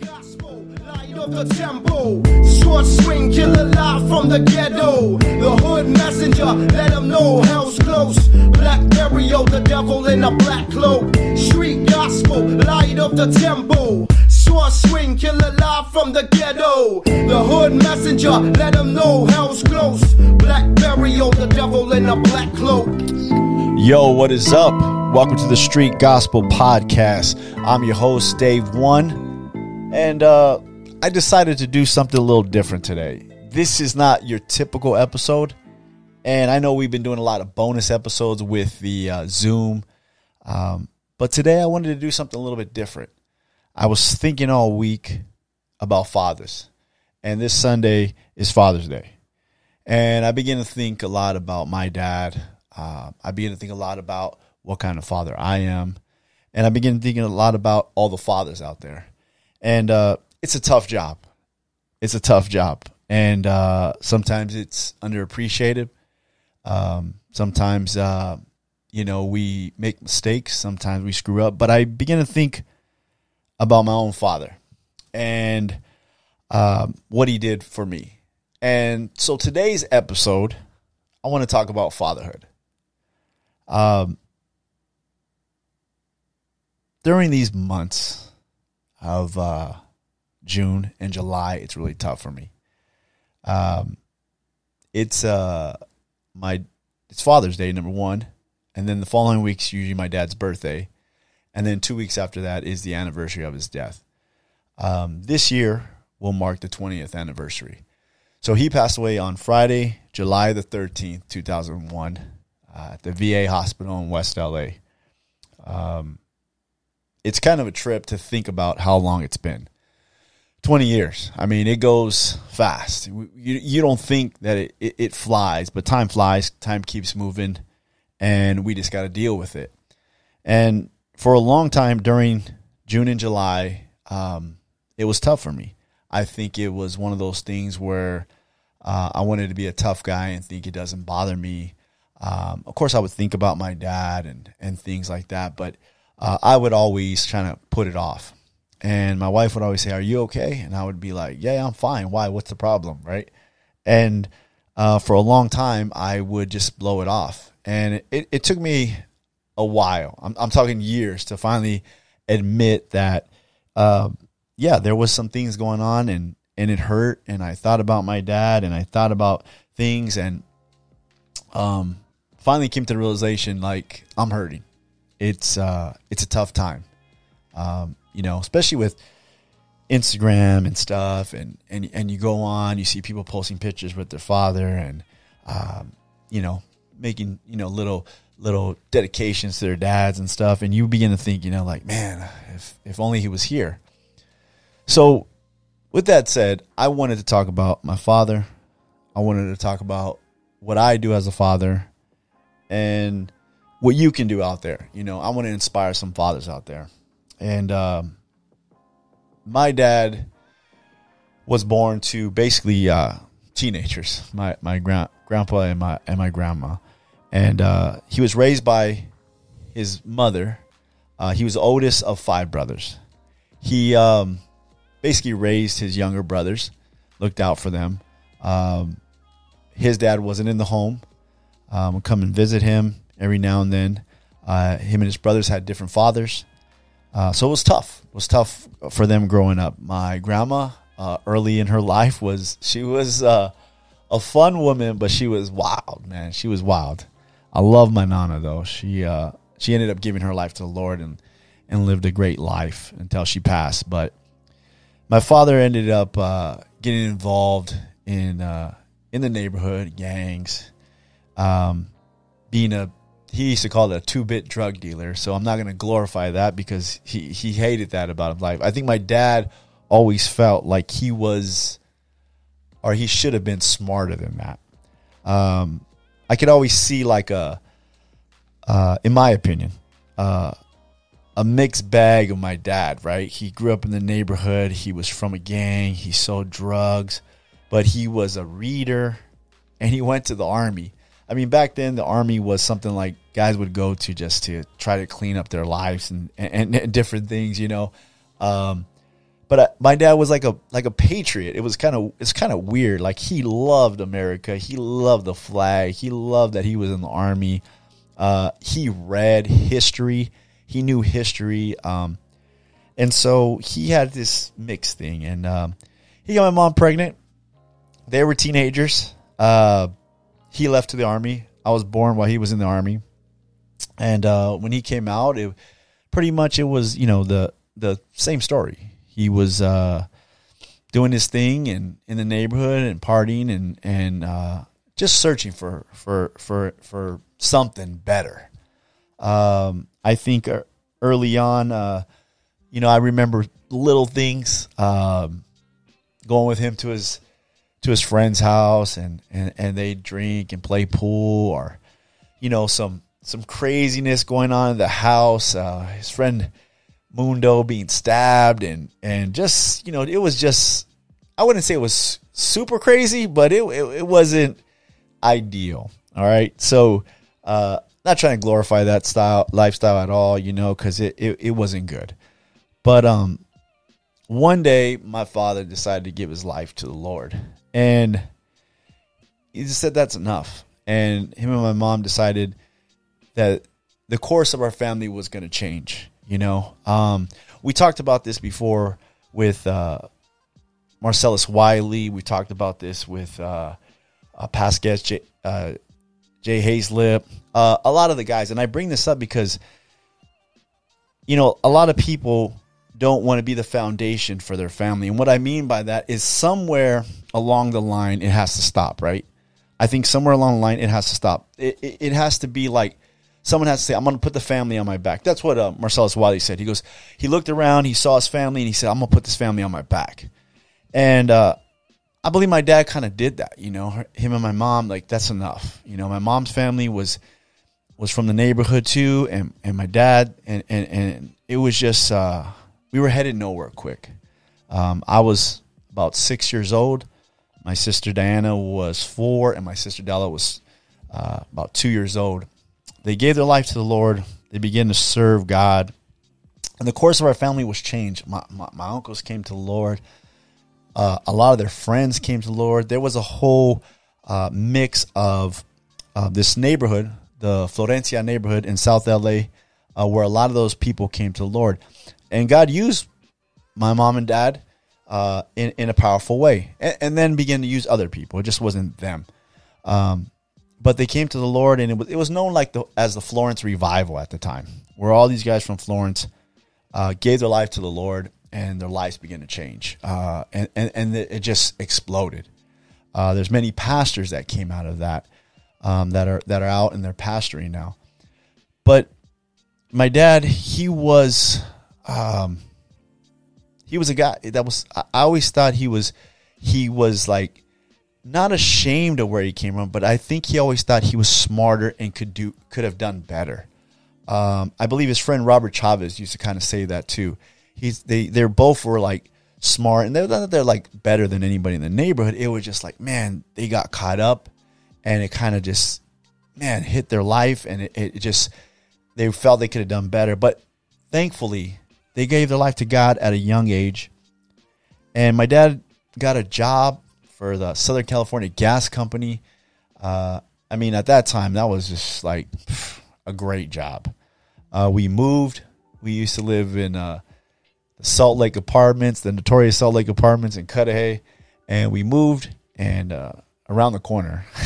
Gospel, light of the tempo. Short swing, killer live from the ghetto. The hood messenger, let them know hell's close. Black burial, the devil in a black cloak. Street gospel, light of the tempo. Short swing, killer live from the ghetto. The hood messenger, let them know hell's close. Black burial, the devil in a black cloak. Yo, what is up? Welcome to the Street Gospel Podcast. I'm your host, Dave One, and uh, I decided to do something a little different today. This is not your typical episode, and I know we've been doing a lot of bonus episodes with the uh, Zoom, um, but today I wanted to do something a little bit different. I was thinking all week about fathers, and this Sunday is Father's Day. And I began to think a lot about my dad. Uh, I began to think a lot about what kind of father I am. And I began thinking a lot about all the fathers out there. And uh, it's a tough job. It's a tough job. And uh, sometimes it's underappreciated. Um, sometimes, uh, you know, we make mistakes. Sometimes we screw up. But I began to think about my own father and um, what he did for me. And so today's episode, I want to talk about fatherhood. Um, during these months of uh, June and July, it's really tough for me. Um, it's uh, my it's Father's Day number one, and then the following week's usually my dad's birthday, and then two weeks after that is the anniversary of his death. Um, this year will mark the 20th anniversary. So he passed away on Friday, July the 13th, 2001, uh, at the VA hospital in West LA. Um, it's kind of a trip to think about how long it's been 20 years. I mean, it goes fast. You, you don't think that it, it, it flies, but time flies, time keeps moving, and we just got to deal with it. And for a long time during June and July, um, it was tough for me. I think it was one of those things where uh, I wanted to be a tough guy and think it doesn't bother me. Um, of course, I would think about my dad and and things like that, but uh, I would always try to put it off. And my wife would always say, "Are you okay?" And I would be like, "Yeah, I'm fine. Why? What's the problem?" Right? And uh, for a long time, I would just blow it off, and it, it took me a while. I'm, I'm talking years to finally admit that. Um, yeah, there was some things going on and and it hurt and I thought about my dad and I thought about things and um finally came to the realization like I'm hurting. It's uh it's a tough time. Um, you know, especially with Instagram and stuff and and and you go on, you see people posting pictures with their father and um, you know, making, you know, little little dedications to their dads and stuff and you begin to think, you know, like, man, if if only he was here so, with that said, I wanted to talk about my father. I wanted to talk about what I do as a father and what you can do out there. You know, I want to inspire some fathers out there. And um, my dad was born to basically uh, teenagers. My my grand, grandpa and my and my grandma, and uh, he was raised by his mother. Uh, he was the oldest of five brothers. He um, basically raised his younger brothers, looked out for them. Um, his dad wasn't in the home. Um, come and visit him every now and then. Uh, him and his brothers had different fathers, uh, so it was tough. It was tough for them growing up. My grandma, uh, early in her life, was she was uh, a fun woman, but she was wild, man. She was wild. I love my nana though. She uh, she ended up giving her life to the Lord and and lived a great life until she passed. But my father ended up uh, getting involved in uh, in the neighborhood gangs, um, being a he used to call it a two bit drug dealer. So I'm not going to glorify that because he he hated that about his life. I think my dad always felt like he was, or he should have been smarter than that. Um, I could always see like a, uh, in my opinion, uh, a mixed bag of my dad, right? He grew up in the neighborhood. He was from a gang. He sold drugs, but he was a reader and he went to the army. I mean, back then the army was something like guys would go to just to try to clean up their lives and, and, and different things, you know. Um, but uh, my dad was like a like a patriot. It was kind of it's kind of weird. Like he loved America. He loved the flag. He loved that he was in the army. Uh, he read history. He knew history. Um, and so he had this mixed thing. And um, he got my mom pregnant. They were teenagers. Uh, he left to the army. I was born while he was in the army. And uh, when he came out, it pretty much it was you know the the same story. He was uh, doing his thing and in the neighborhood and partying and and uh, just searching for for for for something better. Um, I think uh, early on, uh, you know, I remember little things. Um, going with him to his to his friend's house and and and they drink and play pool or you know some some craziness going on in the house. Uh, his friend Mundo being stabbed and and just you know it was just I wouldn't say it was super crazy, but it it, it wasn't ideal. All right, so uh, not trying to glorify that style lifestyle at all, you know, because it, it it wasn't good. But um, one day my father decided to give his life to the Lord, and he just said that's enough. And him and my mom decided that the course of our family was going to change. You know, um, we talked about this before with uh, Marcellus Wiley. We talked about this with uh, uh, past guest Jay, uh, Jay uh, a lot of the guys. And I bring this up because, you know, a lot of people don't want to be the foundation for their family. And what I mean by that is somewhere along the line, it has to stop, right? I think somewhere along the line, it has to stop. It, it, it has to be like someone has to say, I'm going to put the family on my back. That's what uh, Marcellus Wiley said. He goes, he looked around, he saw his family, and he said, I'm going to put this family on my back. And uh, I believe my dad kind of did that, you know, him and my mom, like, that's enough. You know, my mom's family was was from the neighborhood too, and, and my dad, and, and, and it was just, uh, we were headed nowhere quick. Um, I was about six years old. My sister Diana was four, and my sister Della was uh, about two years old they gave their life to the Lord. They began to serve God. And the course of our family was changed. My, my, my uncles came to the Lord. Uh, a lot of their friends came to the Lord. There was a whole uh, mix of uh, this neighborhood, the Florencia neighborhood in South LA, uh, where a lot of those people came to the Lord. And God used my mom and dad uh, in, in a powerful way and, and, then began to use other people. It just wasn't them. Um, but they came to the Lord, and it was it was known like the as the Florence revival at the time, where all these guys from Florence uh, gave their life to the Lord, and their lives began to change, uh, and, and and it just exploded. Uh, there's many pastors that came out of that um, that are that are out and they're pastoring now, but my dad he was um, he was a guy that was I always thought he was he was like not ashamed of where he came from, but I think he always thought he was smarter and could do could have done better. Um, I believe his friend Robert Chavez used to kind of say that too. He's they they're both were like smart and they're they're like better than anybody in the neighborhood. It was just like man, they got caught up, and it kind of just man hit their life, and it, it just they felt they could have done better. But thankfully, they gave their life to God at a young age, and my dad got a job for the Southern California Gas Company. Uh, I mean, at that time, that was just like a great job. Uh, we moved. We used to live in uh, the Salt Lake Apartments, the notorious Salt Lake Apartments in Cudahy, and we moved and uh, around the corner.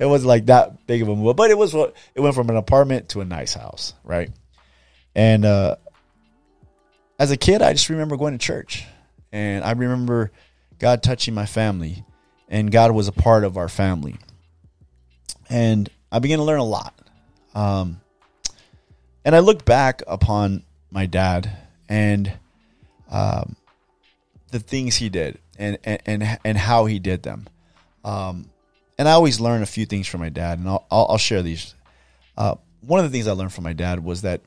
it was like that big of a move, but it was what it went from an apartment to a nice house, right? And uh, as a kid, I just remember going to church, and I remember God touching my family, and God was a part of our family. And I began to learn a lot. Um, and I look back upon my dad and um, the things he did and, and, and how he did them. Um, and I always learn a few things from my dad, and I'll, I'll, share these. Uh, one of the things I learned from my dad was that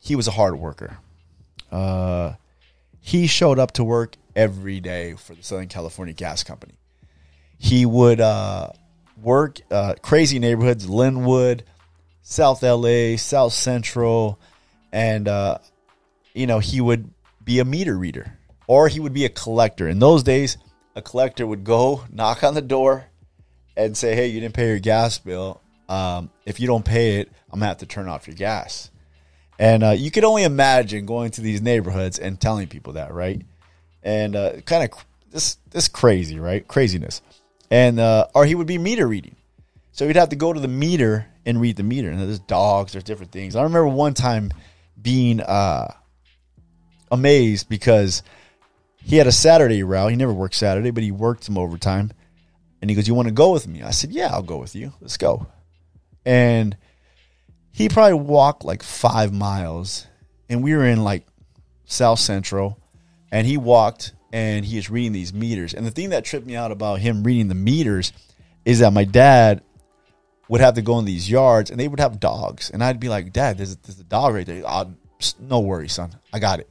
he was a hard worker. Uh, he showed up to work every day for the Southern California Gas Company. He would uh, work uh, crazy neighborhoods, Lynwood, South LA, South Central, and uh, you know he would be a meter reader. or he would be a collector. In those days, a collector would go knock on the door and say, "Hey, you didn't pay your gas bill. Um, if you don't pay it, I'm gonna have to turn off your gas." And uh, you could only imagine going to these neighborhoods and telling people that, right? And uh, kind of this this crazy, right? Craziness. And uh, or he would be meter reading, so he'd have to go to the meter and read the meter. And there's dogs, there's different things. I remember one time being uh, amazed because he had a Saturday route. He never worked Saturday, but he worked some overtime. And he goes, "You want to go with me?" I said, "Yeah, I'll go with you. Let's go." And he probably walked like five miles, and we were in like South Central, and he walked and he is reading these meters. And the thing that tripped me out about him reading the meters is that my dad would have to go in these yards and they would have dogs. And I'd be like, Dad, there's, there's a dog right there. Oh, no worries, son. I got it.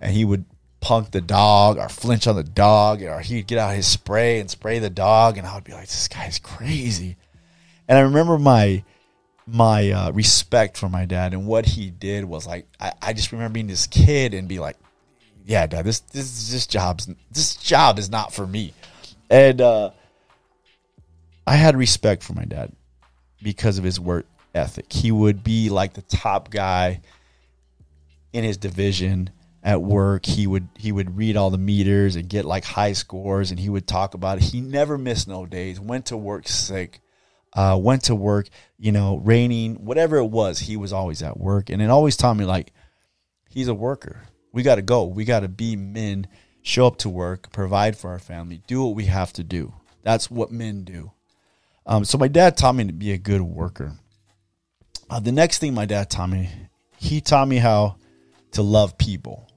And he would punk the dog or flinch on the dog or he'd get out his spray and spray the dog. And I would be like, this guy's crazy. And I remember my my uh, respect for my dad and what he did was like I, I just remember being this kid and be like, yeah, dad, this this this job's this job is not for me. And uh, I had respect for my dad because of his work ethic. He would be like the top guy in his division at work. He would he would read all the meters and get like high scores, and he would talk about it. He never missed no days. Went to work sick. Uh, went to work, you know, raining, whatever it was, he was always at work. And it always taught me like he's a worker. We got to go. We got to be men, show up to work, provide for our family, do what we have to do. That's what men do. Um, so my dad taught me to be a good worker. Uh, the next thing my dad taught me, he taught me how to love people.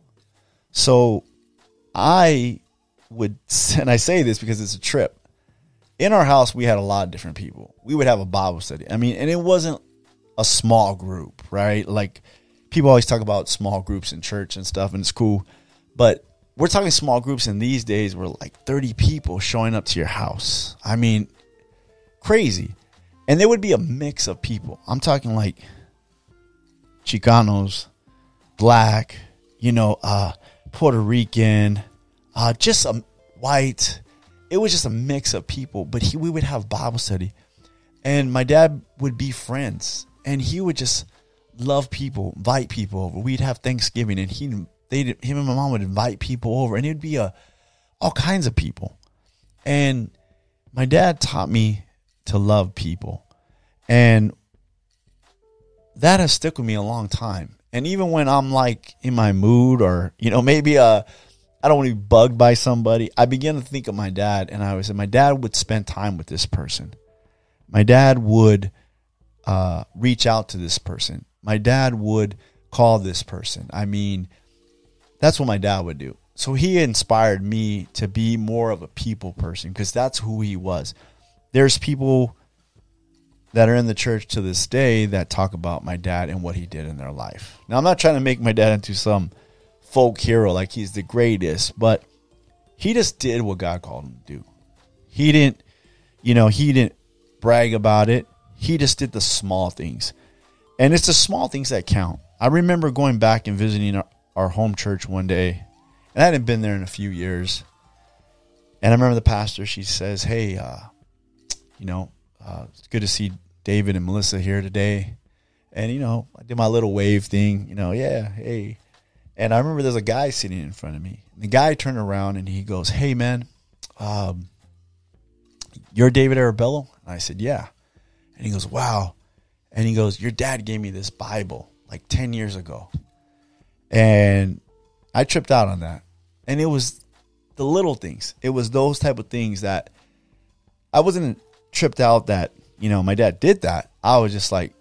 So I would, and I say this because it's a trip. In our house, we had a lot of different people. We would have a Bible study. I mean, and it wasn't a small group, right? Like people always talk about small groups in church and stuff, and it's cool. But we're talking small groups in these days where like 30 people showing up to your house. I mean, crazy. And there would be a mix of people. I'm talking like Chicanos, black, you know, uh, Puerto Rican, uh, just a white. It was just a mix of people. But he, we would have Bible study, and my dad would be friends, and he would just love people, invite people over. We'd have Thanksgiving, and he, they, him and my mom would invite people over, and it'd be a all kinds of people. And my dad taught me to love people. And that has stuck with me a long time. And even when I'm like in my mood or, you know, maybe uh I don't want to be bugged by somebody, I begin to think of my dad and I was my dad would spend time with this person. My dad would uh, reach out to this person. My dad would call this person. I mean, that's what my dad would do. So he inspired me to be more of a people person because that's who he was there's people that are in the church to this day that talk about my dad and what he did in their life. Now, I'm not trying to make my dad into some folk hero like he's the greatest, but he just did what God called him to do. He didn't, you know, he didn't brag about it. He just did the small things. And it's the small things that count. I remember going back and visiting our, our home church one day, and I hadn't been there in a few years. And I remember the pastor, she says, Hey, uh, you know, uh, it's good to see David and Melissa here today. And, you know, I did my little wave thing, you know, yeah, hey. And I remember there's a guy sitting in front of me. The guy turned around and he goes, Hey, man, um, you're David Arabello? And I said, Yeah. And he goes, Wow. And he goes, Your dad gave me this Bible like 10 years ago. And I tripped out on that. And it was the little things. It was those type of things that I wasn't tripped out that you know my dad did that, I was just like,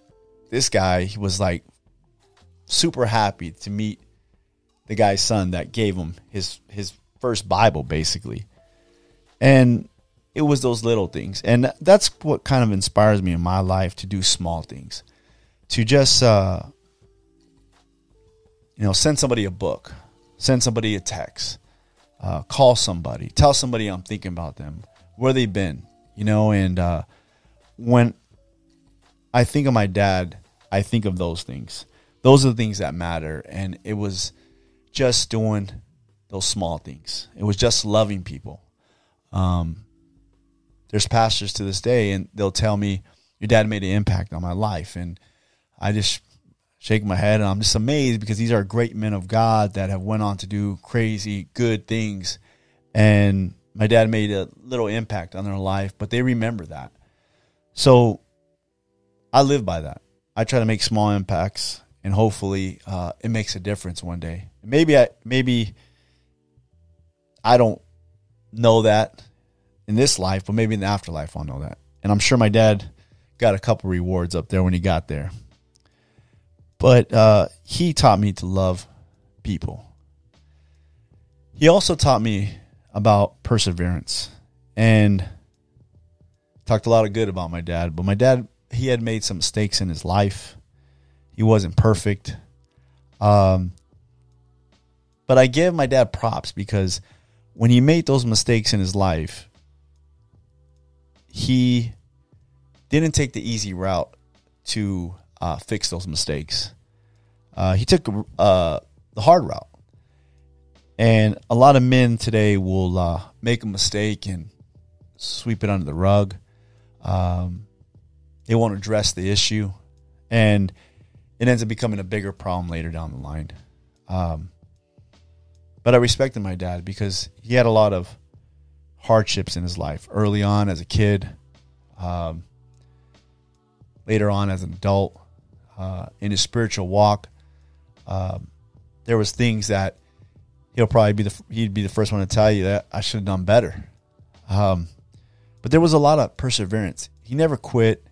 this guy he was like super happy to meet the guy's son that gave him his his first Bible basically, and it was those little things, and that's what kind of inspires me in my life to do small things, to just uh, you know send somebody a book, send somebody a text, uh, call somebody, tell somebody I'm thinking about them, where they've been, you know, and uh, when I think of my dad, I think of those things. Those are the things that matter. And it was just doing those small things. It was just loving people. Um, there's pastors to this day, and they'll tell me, "Your dad made an impact on my life," and I just shake my head, and I'm just amazed because these are great men of God that have went on to do crazy good things, and my dad made a little impact on their life, but they remember that. So I live by that. I try to make small impacts, and hopefully, uh, it makes a difference one day. Maybe I maybe I don't know that in this life, but maybe in the afterlife I'll know that. And I'm sure my dad got a couple rewards up there when he got there. But uh, he taught me to love people. He also taught me about perseverance and talked a lot of good about my dad. But my dad, he had made some mistakes in his life. He wasn't perfect. Um, but I give my dad props because when he made those mistakes in his life, he didn't take the easy route to uh, fix those mistakes. Uh, he took uh, the hard route. And a lot of men today will uh, make a mistake and sweep it under the rug. Um, they won't address the issue, and it ends up becoming a bigger problem later down the line. Um, but I respected my dad because he had a lot of hardships in his life early on as a kid, um, later on as an adult, uh, in his spiritual walk. Um, there was things that he'll probably be the he'd be the first one to tell you that I should have done better. Um, but there was a lot of perseverance. He never quit.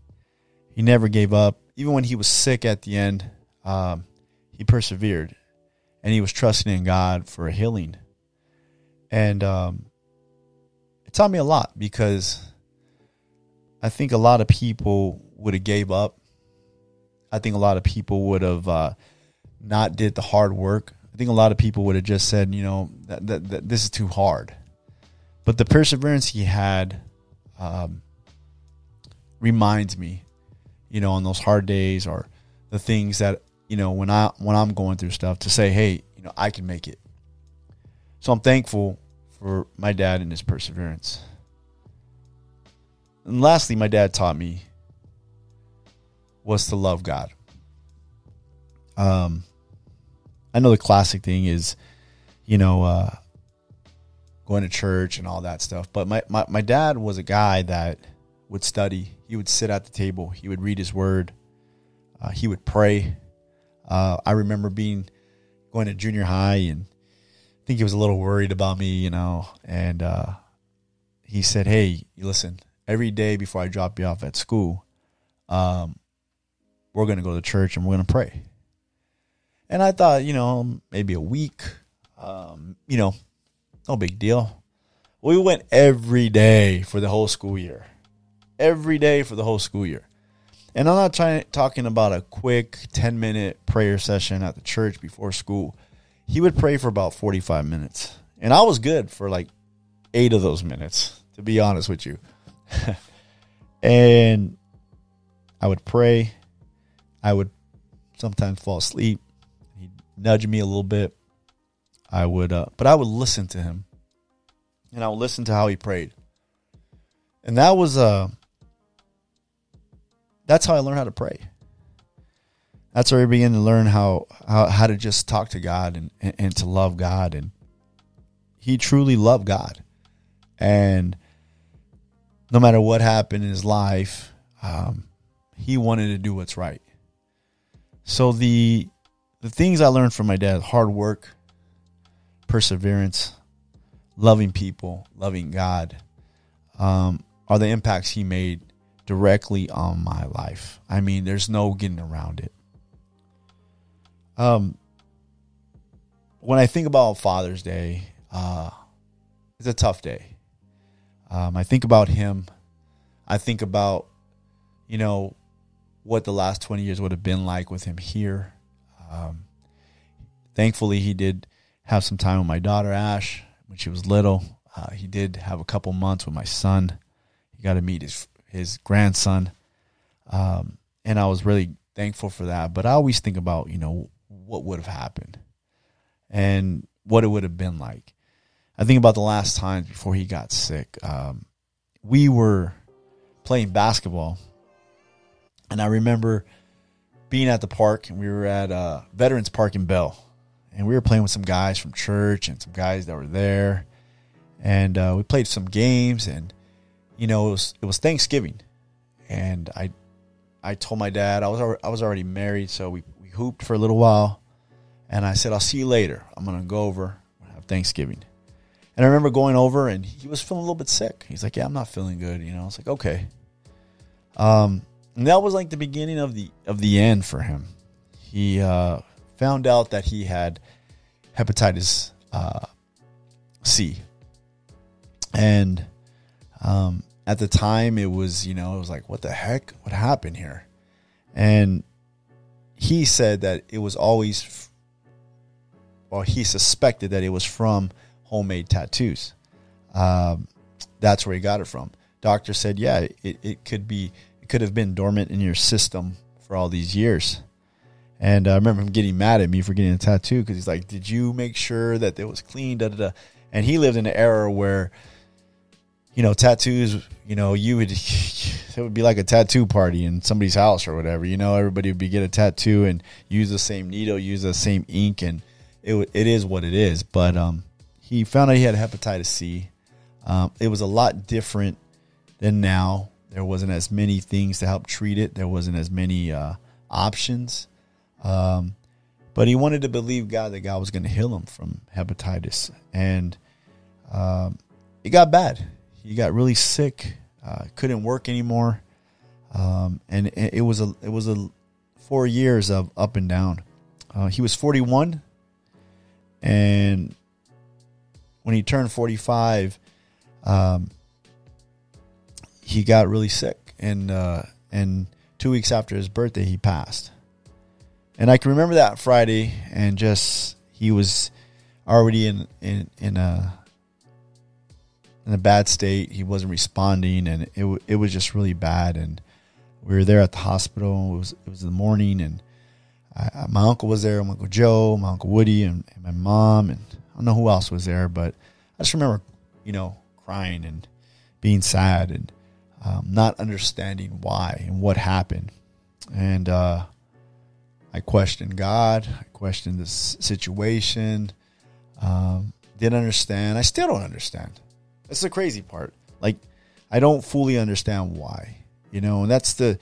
He never gave up. Even when he was sick at the end, um, he persevered, and he was trusting in God for a healing. And um, it taught me a lot because I think a lot of people would have gave up. I think a lot of people would have uh, not did the hard work I think a lot of people would have just said, you know, that, that, that this is too hard. But the perseverance he had um, reminds me, you know, on those hard days or the things that you know when I when I'm going through stuff to say, hey, you know, I can make it. So I'm thankful for my dad and his perseverance. And lastly, my dad taught me was to love God. Um, I know the classic thing is, you know, uh, going to church and all that stuff. But my, my, my dad was a guy that would study. He would sit at the table. He would read his word. Uh, he would pray. Uh, I remember being going to junior high and I think he was a little worried about me, you know. And uh, he said, "Hey, listen. Every day before I drop you off at school, um, we're going to go to church and we're going to pray." And I thought, you know, maybe a week, um, you know, no big deal. We went every day for the whole school year. Every day for the whole school year. And I'm not trying talking about a quick 10 minute prayer session at the church before school. He would pray for about 45 minutes. And I was good for like eight of those minutes, to be honest with you. and I would pray. I would sometimes fall asleep He'd nudge me a little bit, I would, uh, but I would listen to him, and I would listen to how he prayed, and that was uh, that's how I learned how to pray. That's where I began to learn how how, how to just talk to God and, and, and to love God, and he truly loved God, and no matter what happened in his life, um, he wanted to do what's right. So the the things I learned from my dad hard work, perseverance, loving people, loving God um, are the impacts he made directly on my life. I mean, there's no getting around it. Um, when I think about Father's Day, uh, it's a tough day. Um, I think about him. I think about, you know, what the last 20 years would have been like with him here. Um, thankfully, he did have some time with my daughter Ash when she was little. Uh, he did have a couple months with my son. He got to meet his his grandson, um, and I was really thankful for that. But I always think about you know what would have happened, and what it would have been like. I think about the last times before he got sick. Um, we were playing basketball, and I remember being at the park, and we were at uh, Veterans Park in Bell, and we were playing with some guys from church and some guys that were there, and uh, we played some games, and you know it was it was Thanksgiving, and I I told my dad I was already, I was already married, so we we hooped for a little while, and I said I'll see you later. I'm gonna go over have Thanksgiving. And I remember going over and he was feeling a little bit sick. He's like, "Yeah, I'm not feeling good." You know, I was like, "Okay." Um, and that was like the beginning of the of the end for him. He uh, found out that he had hepatitis uh, C, and um, at the time it was you know it was like, "What the heck? What happened here?" And he said that it was always, well, he suspected that it was from homemade tattoos. Um, that's where he got it from. Doctor said, yeah, it, it could be, it could have been dormant in your system for all these years. And I remember him getting mad at me for getting a tattoo because he's like, did you make sure that it was clean? Da, da, da. And he lived in an era where, you know, tattoos, you know, you would, it would be like a tattoo party in somebody's house or whatever. You know, everybody would be get a tattoo and use the same needle, use the same ink, and it it is what it is. But um, he found out he had hepatitis C. Um, it was a lot different than now. There wasn't as many things to help treat it. There wasn't as many uh, options. Um, but he wanted to believe God that God was going to heal him from hepatitis, and um, it got bad. He got really sick. Uh, couldn't work anymore, um, and it was a it was a four years of up and down. Uh, he was forty one, and when he turned 45, um, he got really sick, and uh, and two weeks after his birthday, he passed. And I can remember that Friday, and just he was already in in in a in a bad state. He wasn't responding, and it it was just really bad. And we were there at the hospital. It was it was the morning, and I, my uncle was there. My uncle Joe, my uncle Woody, and, and my mom, and I don't know who else was there, but I just remember, you know, crying and being sad and um, not understanding why and what happened. And uh, I questioned God. I questioned this situation. Um, didn't understand. I still don't understand. That's the crazy part. Like, I don't fully understand why, you know, and that's the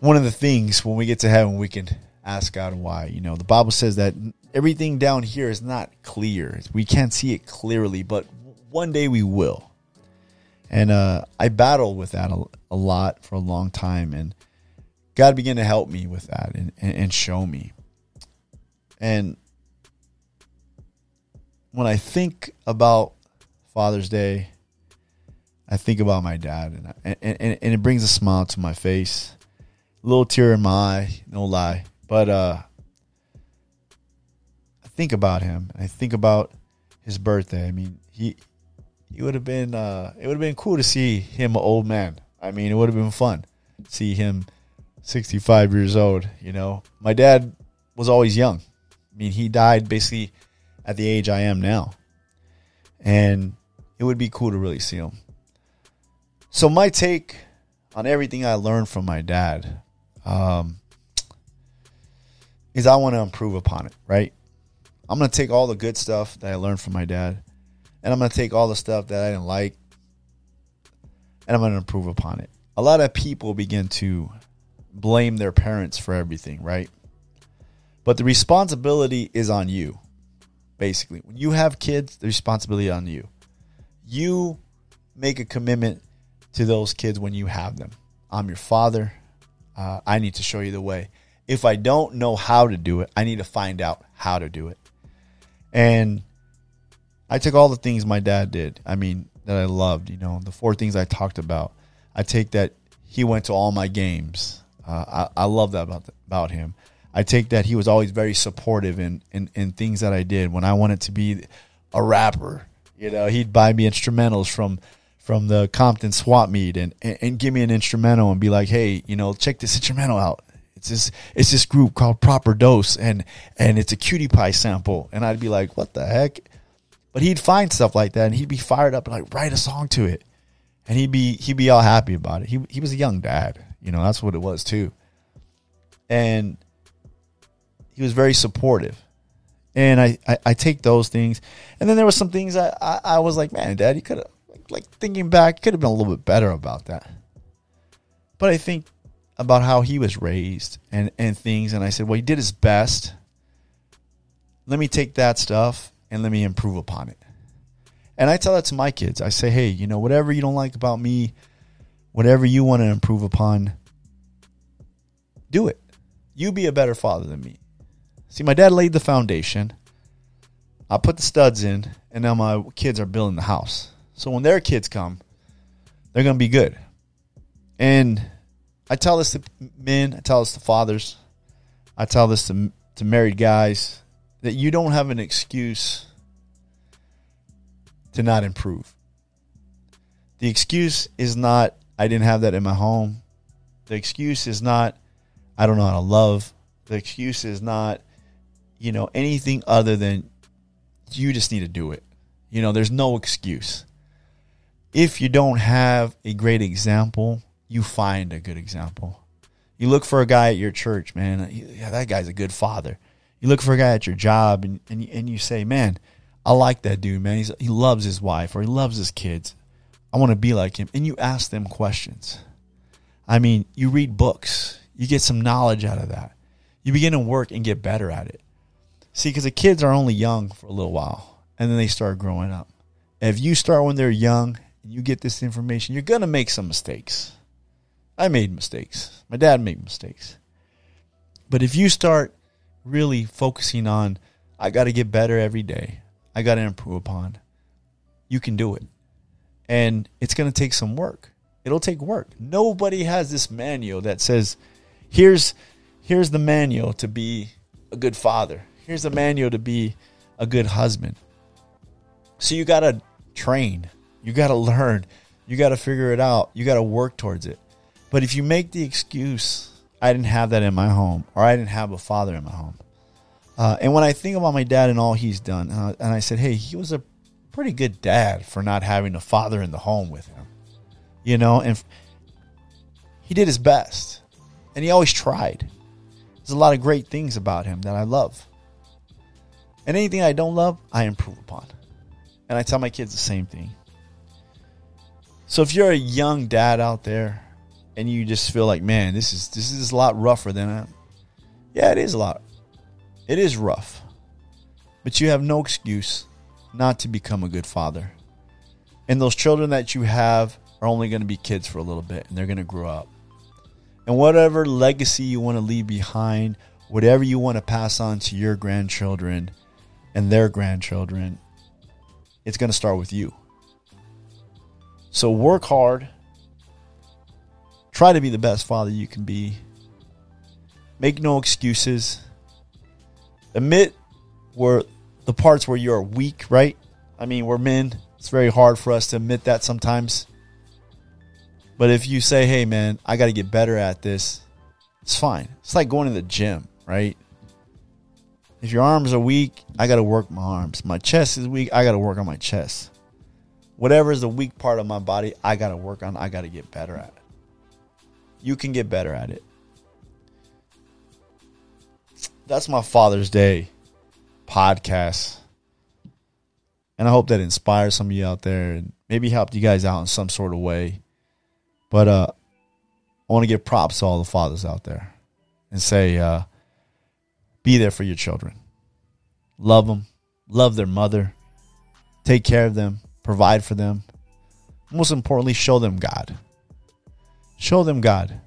one of the things when we get to heaven, we can ask God why. You know, the Bible says that everything down here is not clear. We can't see it clearly, but one day we will. And uh, I battled with that a, a, lot for a long time, and God began to help me with that and, and, and show me. And when I think about Father's Day, I think about my dad, and, and, and, and it brings a smile to my face, a little tear in my eye, no lie. But uh, I think about him. I think about his birthday. I mean, he he would have been uh, it would have been cool to see him an old man. I mean, it would have been fun see him 65 years old. You know, my dad was always young. I mean, he died basically at the age I am now, and it would be cool to really see him. So my take on everything I learned from my dad. Um, is I want to improve upon it, right? I'm going to take all the good stuff that I learned from my dad, and I'm going to take all the stuff that I didn't like, and I'm going to improve upon it. A lot of people begin to blame their parents for everything, right? But the responsibility is on you, basically. When you have kids, the responsibility on you. You make a commitment to those kids when you have them. I'm your father. Uh, I need to show you the way if I don't know how to do it, I need to find out how to do it. And I took all the things my dad did. I mean, that I loved, you know, the four things I talked about. I take that he went to all my games. Uh, I, I love that about, about him. I take that he was always very supportive in, in, in things that I did. When I wanted to be a rapper, you know, he'd buy me instrumentals from from the Compton swap meet and, and, and give me an instrumental and be like, hey, you know, check this instrumental out It's this it's this group called Proper Dose and and it's a cutie pie sample. And I'd be like, what the heck? But he'd find stuff like that and he'd be fired up and like write a song to it. And he'd be he'd be all happy about it. He he was a young dad. You know, that's what it was too. And he was very supportive. And I, I, I take those things. And then there was some things I, I, I was like, man, dad, you could have like thinking back, could have been a little bit better about that. But I think about how he was raised and, and things. And I said, well, he did his best. Let me take that stuff and let me improve upon it. And I tell that to my kids. I say, hey, you know, whatever you don't like about me, whatever you want to improve upon, do it. You be a better father than me. See, my dad laid the foundation. I put the studs in, and now my kids are building the house. So when their kids come, they're going to be good. And I tell this to men, I tell this to fathers, I tell this to, to married guys that you don't have an excuse to not improve. The excuse is not, I didn't have that in my home. The excuse is not, I don't know how to love. The excuse is not, you know, anything other than you just need to do it. You know, there's no excuse. If you don't have a great example, you find a good example. You look for a guy at your church, man. Yeah, that guy's a good father. You look for a guy at your job, and and, and you say, man, I like that dude, man. He's, he loves his wife or he loves his kids. I want to be like him. And you ask them questions. I mean, you read books. You get some knowledge out of that. You begin to work and get better at it. See, because the kids are only young for a little while, and then they start growing up. If you start when they're young and you get this information, you're going to make some mistakes. I made mistakes. My dad made mistakes. But if you start really focusing on, I got to get better every day, I got to improve upon, you can do it. And it's going to take some work. It'll take work. Nobody has this manual that says, here's here's the manual to be a good father. Here's the manual to be a good husband. So you got to train. You got to learn. You got to figure it out. You got to work towards it. But if you make the excuse, I didn't have that in my home, or I didn't have a father in my home. Uh, and when I think about my dad and all he's done, uh, and I said, hey, he was a pretty good dad for not having a father in the home with him, you know, and he did his best, and he always tried. There's a lot of great things about him that I love, and anything I don't love, I improve upon. And I tell my kids the same thing. So if you're a young dad out there and you just feel like, man, this is this is a lot rougher than I, yeah, it is a lot. It is rough. But you have no excuse not to become a good father. And those children that you have are only going to be kids for a little bit and they're going to grow up. And whatever legacy you want to leave behind, whatever you want to pass on to your grandchildren and their grandchildren, it's going to start with you. So work hard. Try to be the best father you can be. Make no excuses. Admit where the parts where you're weak, right? I mean, we're men. It's very hard for us to admit that sometimes. But if you say, hey, man, I got to get better at this, it's fine. It's like going to the gym, right? If your arms are weak, I got to work my arms. My chest is weak, I got to work on my chest. Whatever is the weak part of my body, I got to work on, I got to get better at it. You can get better at it. That's my Father's Day podcast. And I hope that inspires some of you out there and maybe helped you guys out in some sort of way. But uh, I want to give props to all the fathers out there and say, uh, be there for your children. Love them. Love their mother. Take care of them. Provide for them. Most importantly, show them God. Show them God.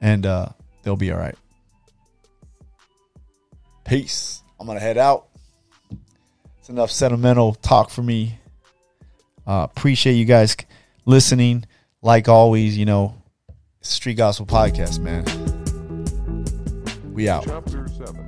And uh, they'll be all right. Peace. I'm going to head out. It's enough sentimental talk for me. Uh, appreciate you guys listening. Like always, you know, Street Gospel Podcast, man. We out. Chapter 7